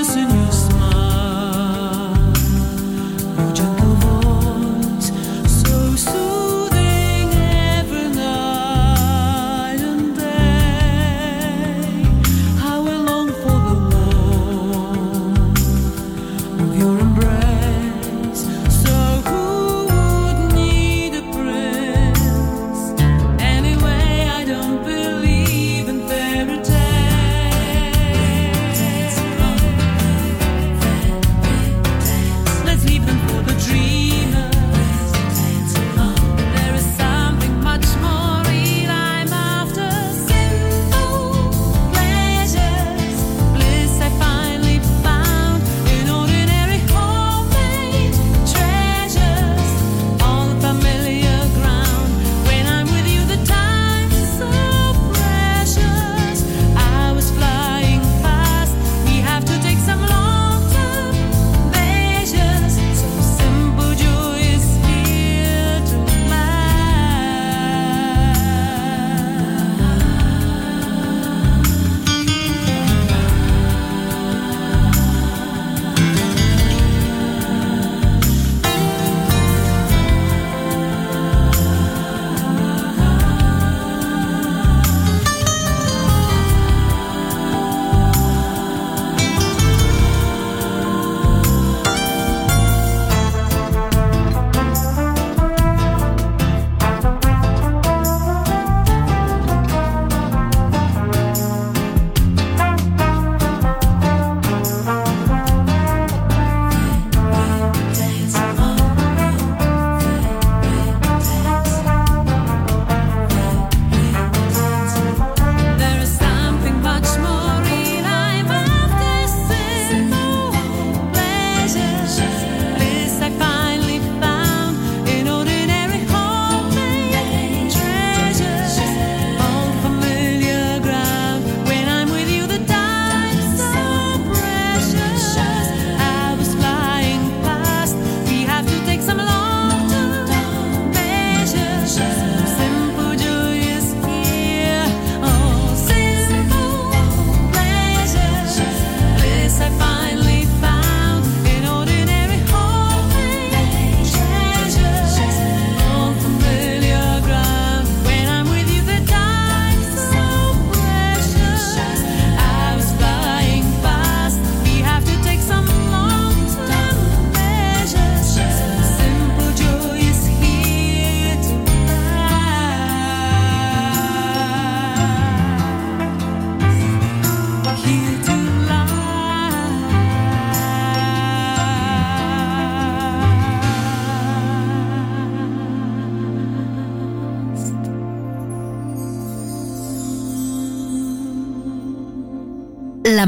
listen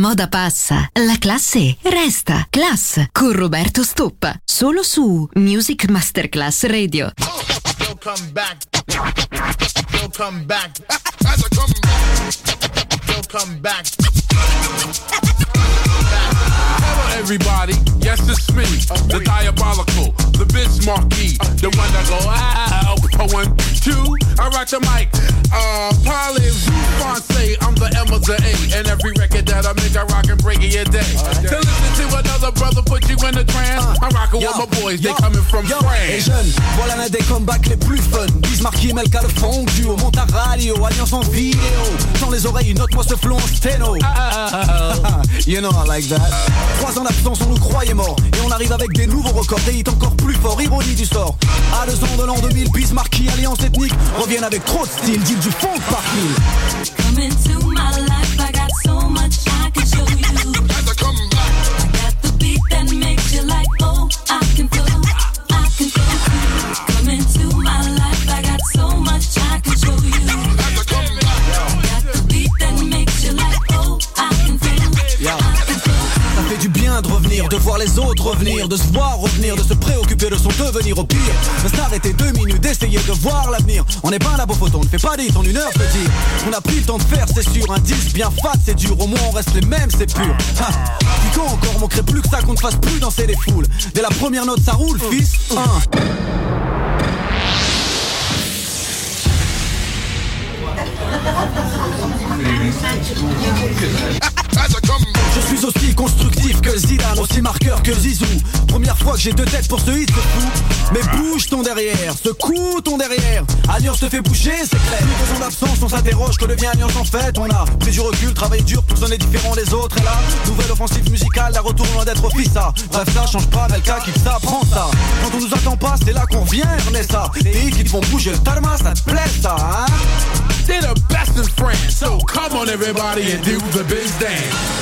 moda passa, la classe resta. Class con Roberto Stoppa. Solo su Music Masterclass Radio. You'll come back. You'll come back. As I come back. You'll come back. Hello, everybody. Yes, it's me, the diabolical, the Bismarcky, the one that go ah. One, two, I rock the mic. Uh, Polly Fonse, I'm the M of the A, and every I rock and break it your day. To listen to another brother put you in a trance, I'm rocking with my boys, they coming from Et France. jeunes, voilà l'un des comebacks les plus fun. Bismarcky, Melka le fond, duo, monte à radio, alliance en vidéo. Dans les oreilles, note-moi ce flon en sténo You know I like that. Trois ans d'absence, on nous croyait morts. Et on arrive avec des nouveaux records, des hits encore plus forts. Ironie du sort. À deux ans de l'an 2000, Bismarcky, alliance ethnique Reviennent avec trop de style, dit du fond par mille de voir les autres revenir, de se voir revenir, de se préoccuper de son devenir au pire. De s'arrêter deux minutes, d'essayer de voir l'avenir. On n'est pas un labo photo, on ne fait pas des en une heure, je te dis. On a pris le temps de faire, c'est sûr. Un disque bien fat, c'est dur. Au moins on reste les mêmes, c'est pur. Ha. Puis quand encore manquerait plus que ça qu'on ne fasse plus danser les foules. Dès la première note, ça roule, fils. Un. As I come back. Je suis aussi constructif que Zidane, aussi marqueur que Zizou. Première fois que j'ai deux têtes pour ce hit, c'est fou. Mais bouge ton derrière, secoue ton derrière. Alliance te fait bouger, c'est clair. Deux ans d'absence, on s'interroge, que devient Alliance en fait? On a pris du recul, travaillé dur pour sonner différent des autres. Et là, nouvelle offensive musicale, la retour loin d'être ça. Bref, ça change pas, Melka qui ça, ça. Quand on nous attend pas, c'est là qu'on vient, Ernesta. Des hits qui font bouger le tarma, ça te plaît ça, hein? They're the best in France, so come on, everybody, and do the biz dance.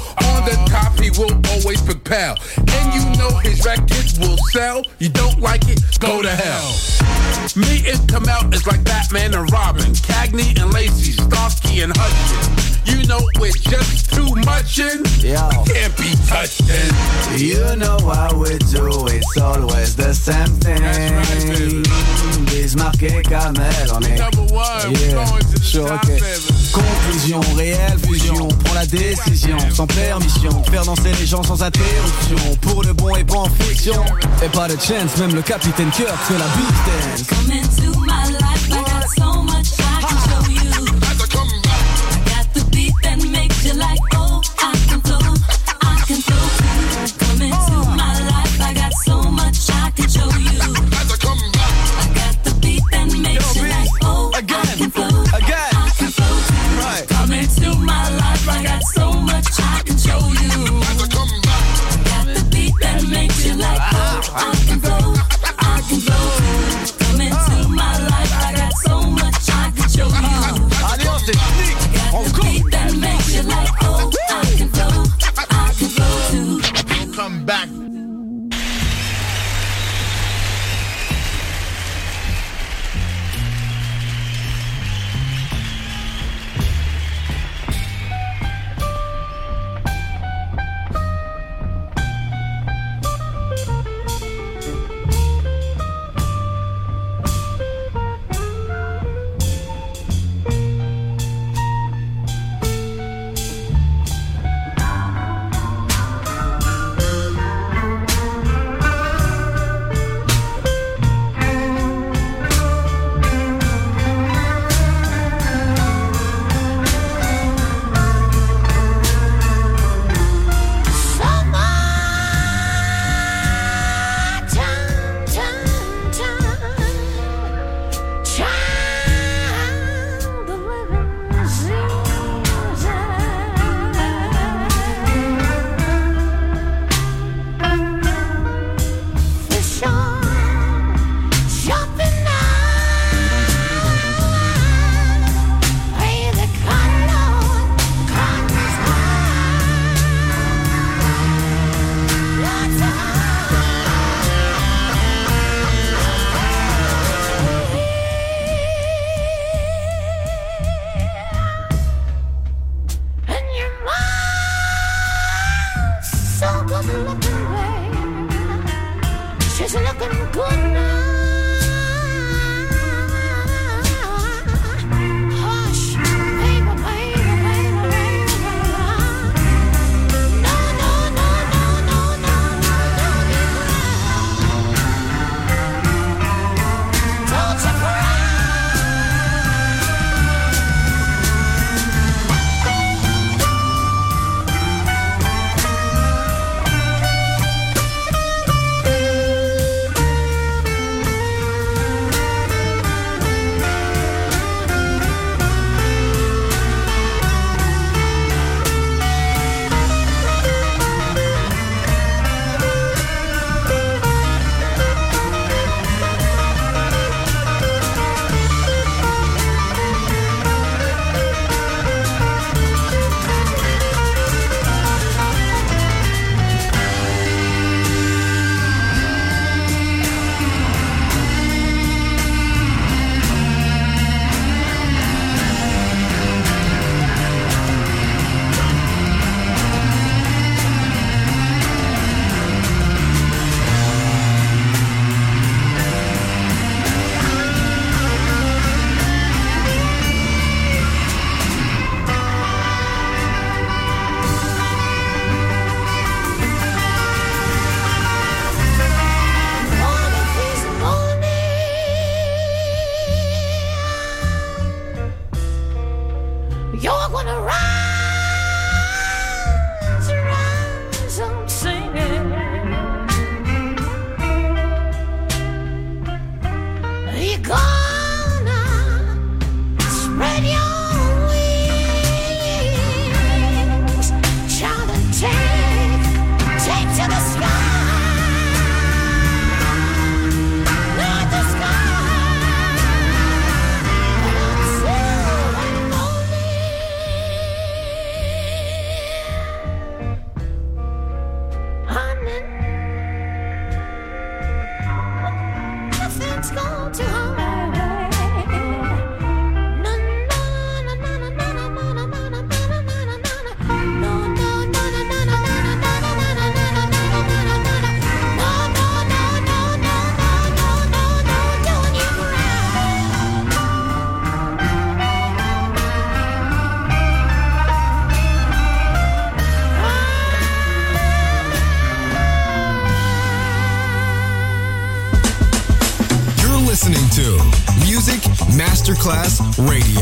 he will always propel. And you know his records will sell. You don't like it? Go to hell. Me and Kamel is like Batman and Robin. Cagney and Lacey, Starsky and Hutchins. You know we're just too much in. Yeah. Can't be touching. You know how we do, it's always the same thing. That's right, baby. Bismarck et Kamel, on est Number one, we're Yeah. going to the Sure, top, ok. baby. Conclusion, réelle fusion, prends la décision sans permission, faire danser les gens sans interruption, pour le bon et pas en fiction. Et pas de chance, même le capitaine Kirk fait la beat dance. Come into my life, I got so much Radio,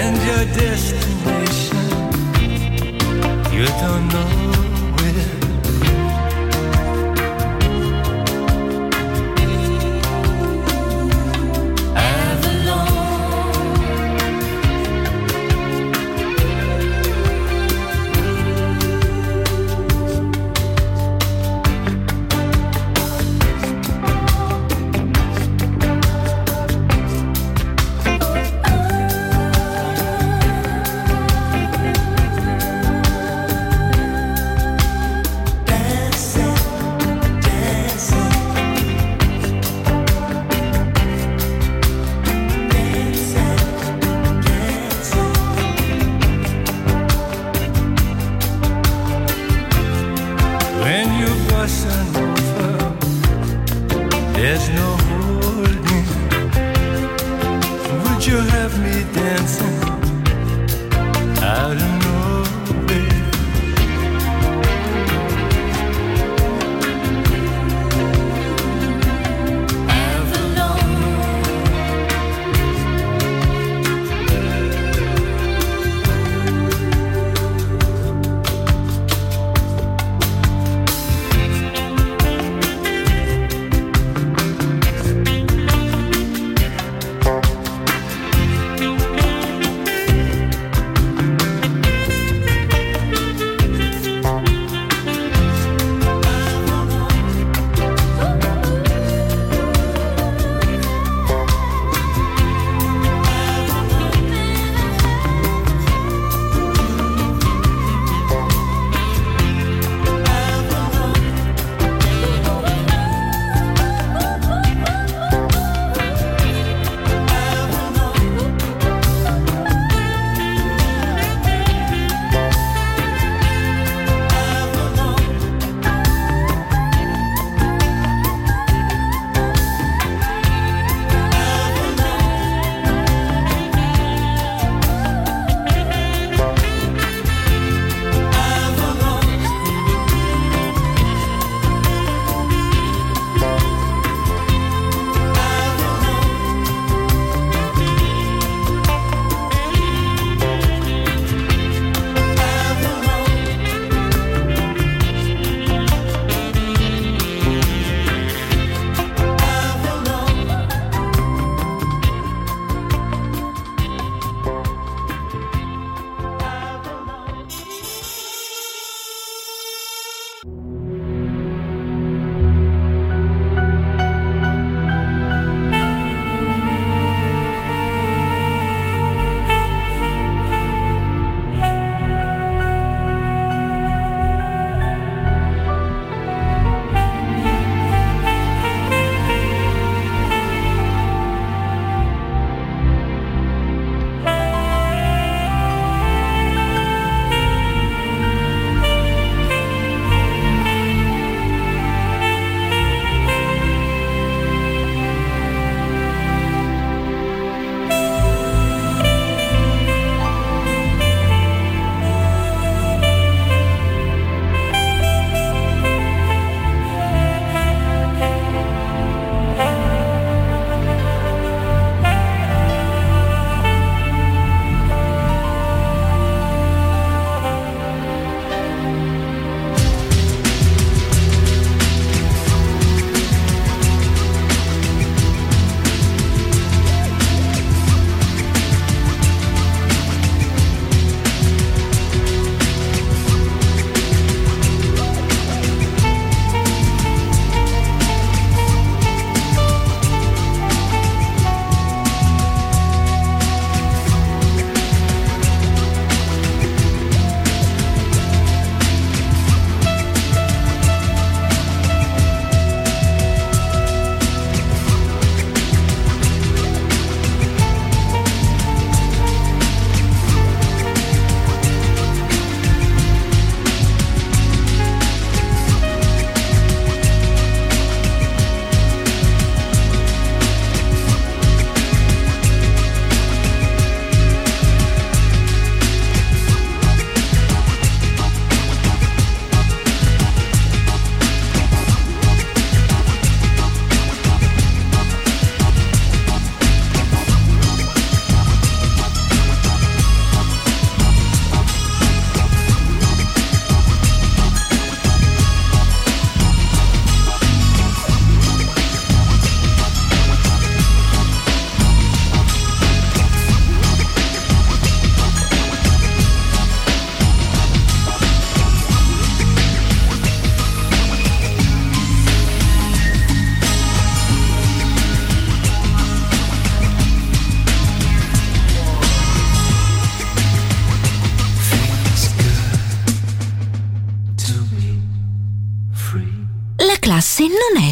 and your destination you don't know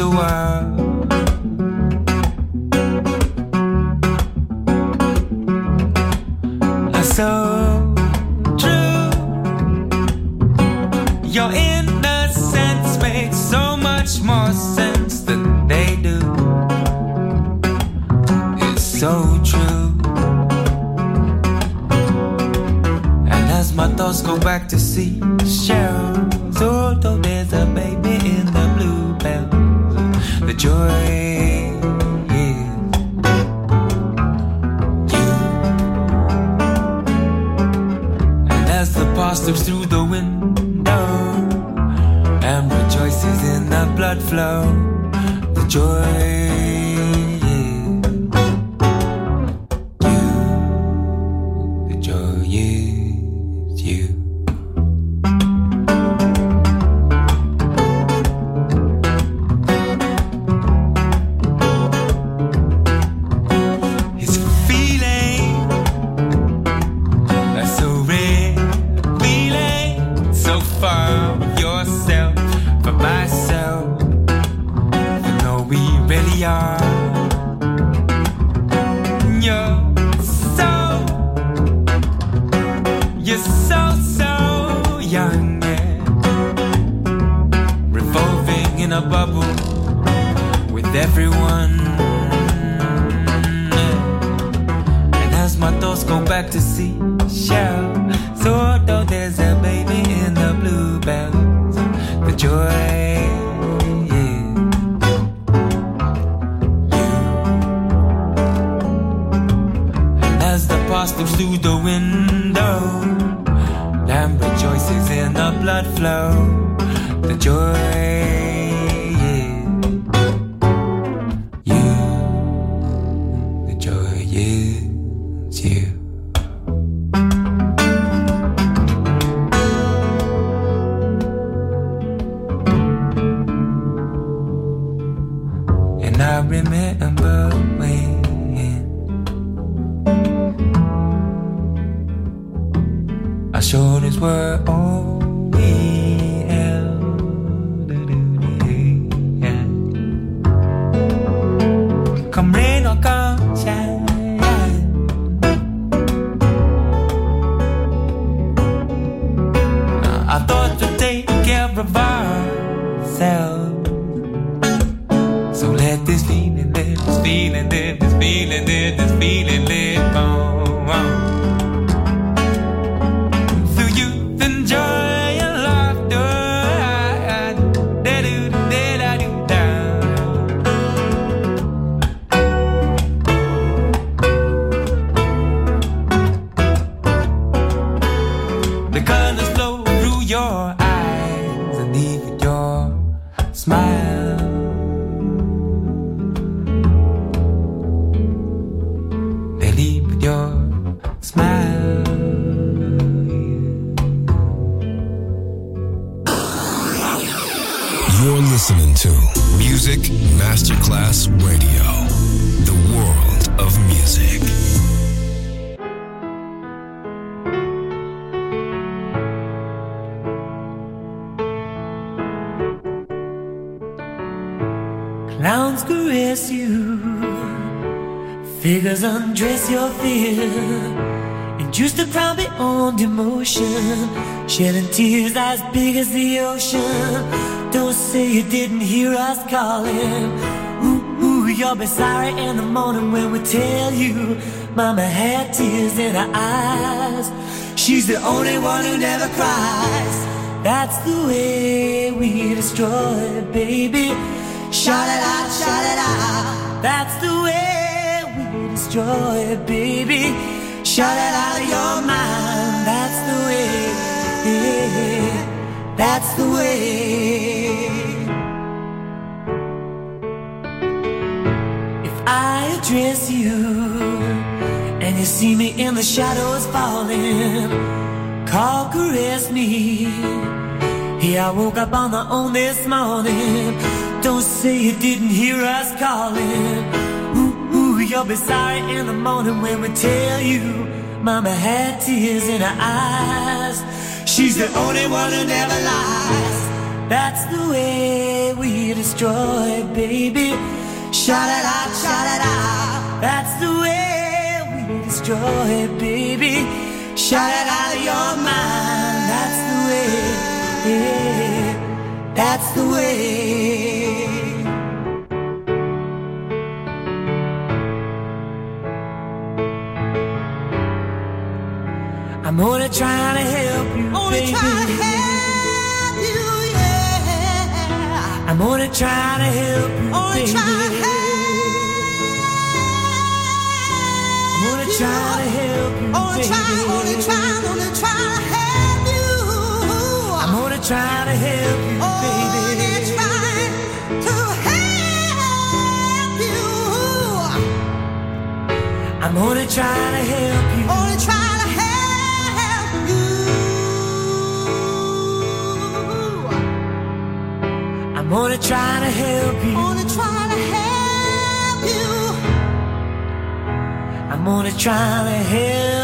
Little world. Looks through the window and rejoices in the blood flow, the joy shoulders were all Mama had tears in her eyes. She's the only one who never cries. That's the way we destroy, baby. Shout it out, shout it out. That's the way we destroy, baby. Shout it out of your mind. That's the way. That's the way. If I address you you see me in the shadows falling, call, caress me. Here I woke up on my own this morning. Don't say you didn't hear us calling. Ooh, ooh, you'll be sorry in the morning when we tell you. Mama had tears in her eyes. She's the only one who never lies. That's the way we destroy, baby. Shout it out, shout it out. That's the way destroy, baby. Shout it out of your mind. That's the way. Yeah, that's the way. I'm gonna help you, only baby. try to help you, baby. I'm gonna try to help you, baby. I'm gonna try to help you, baby. I'm gonna try to help you, baby. I'm gonna try to help you. I'm gonna try to help you. I'm try to help you.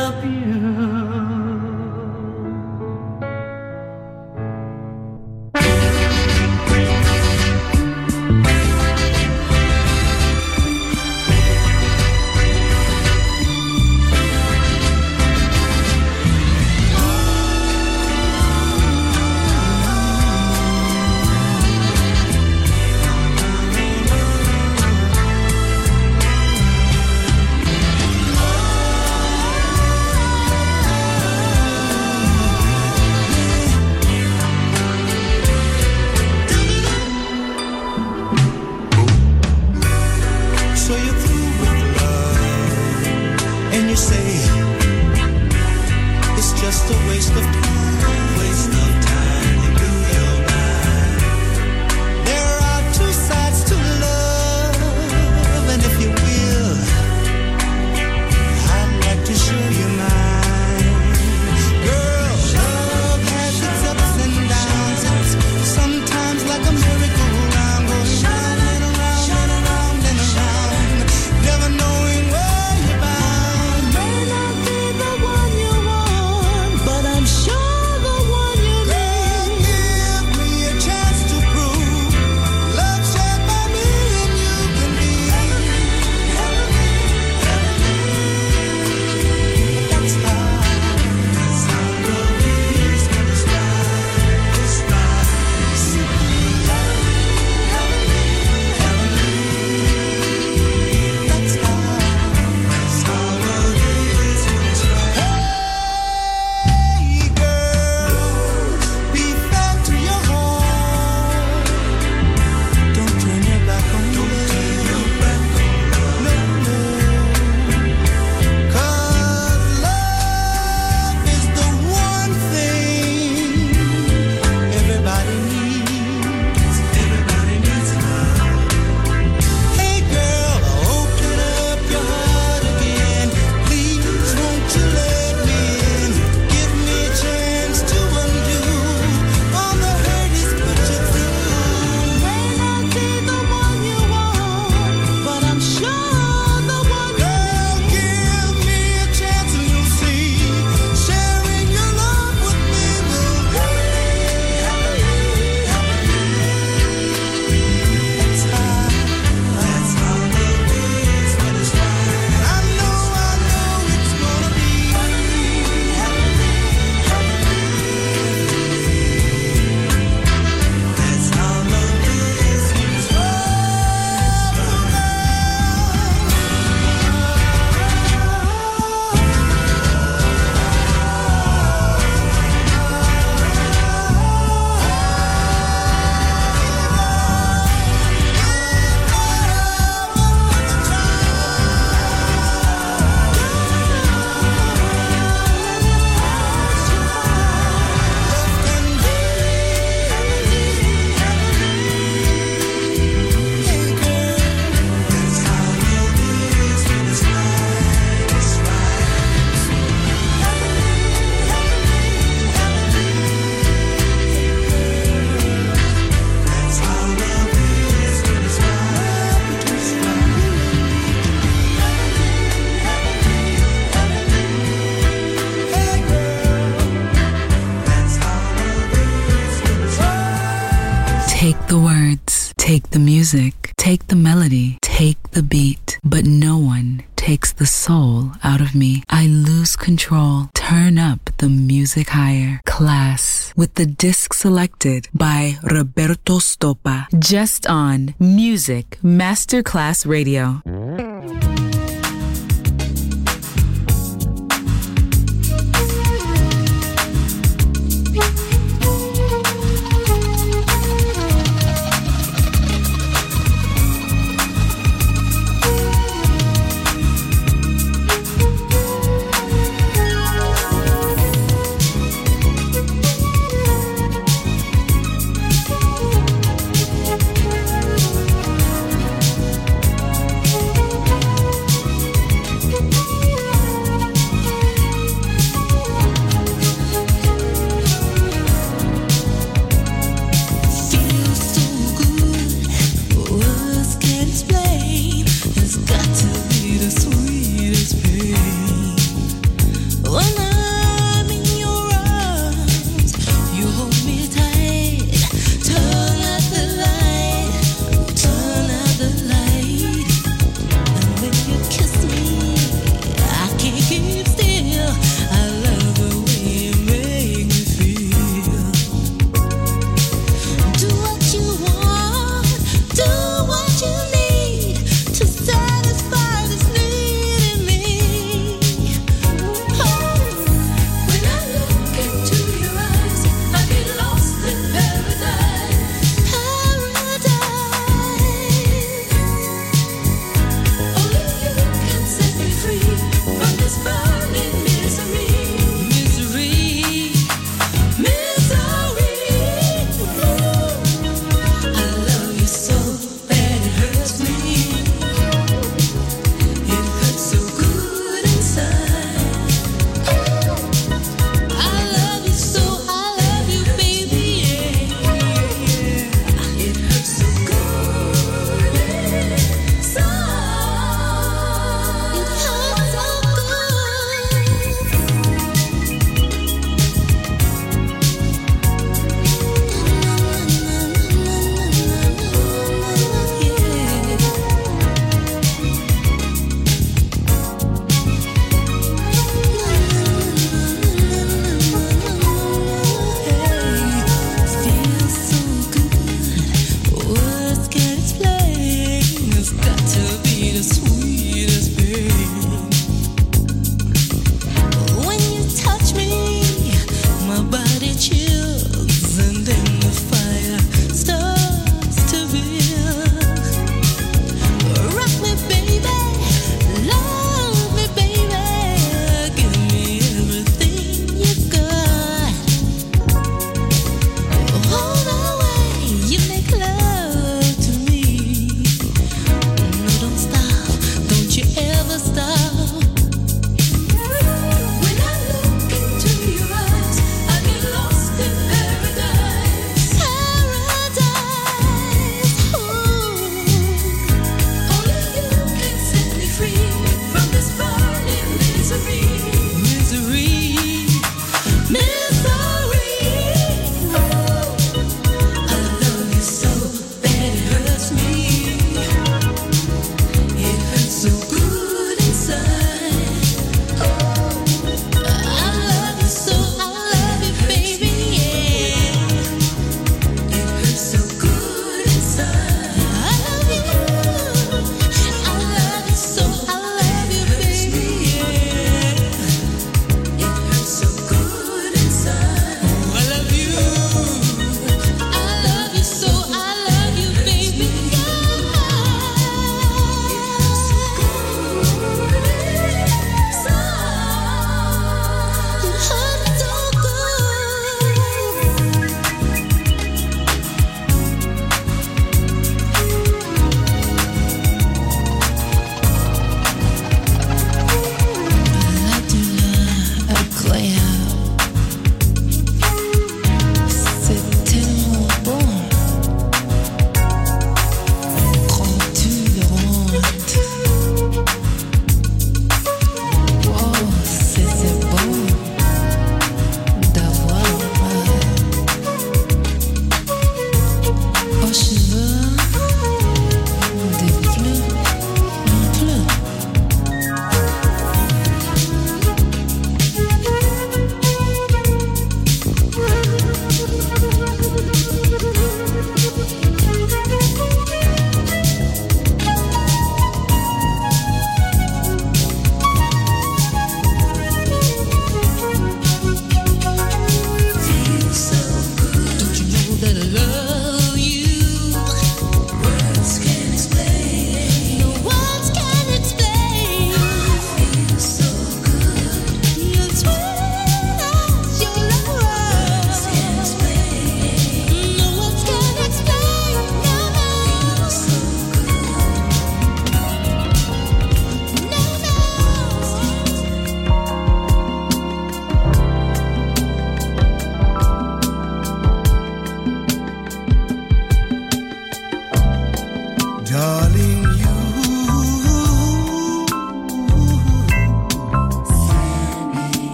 Music Higher class with the disc selected by Roberto Stoppa just on Music Masterclass Radio.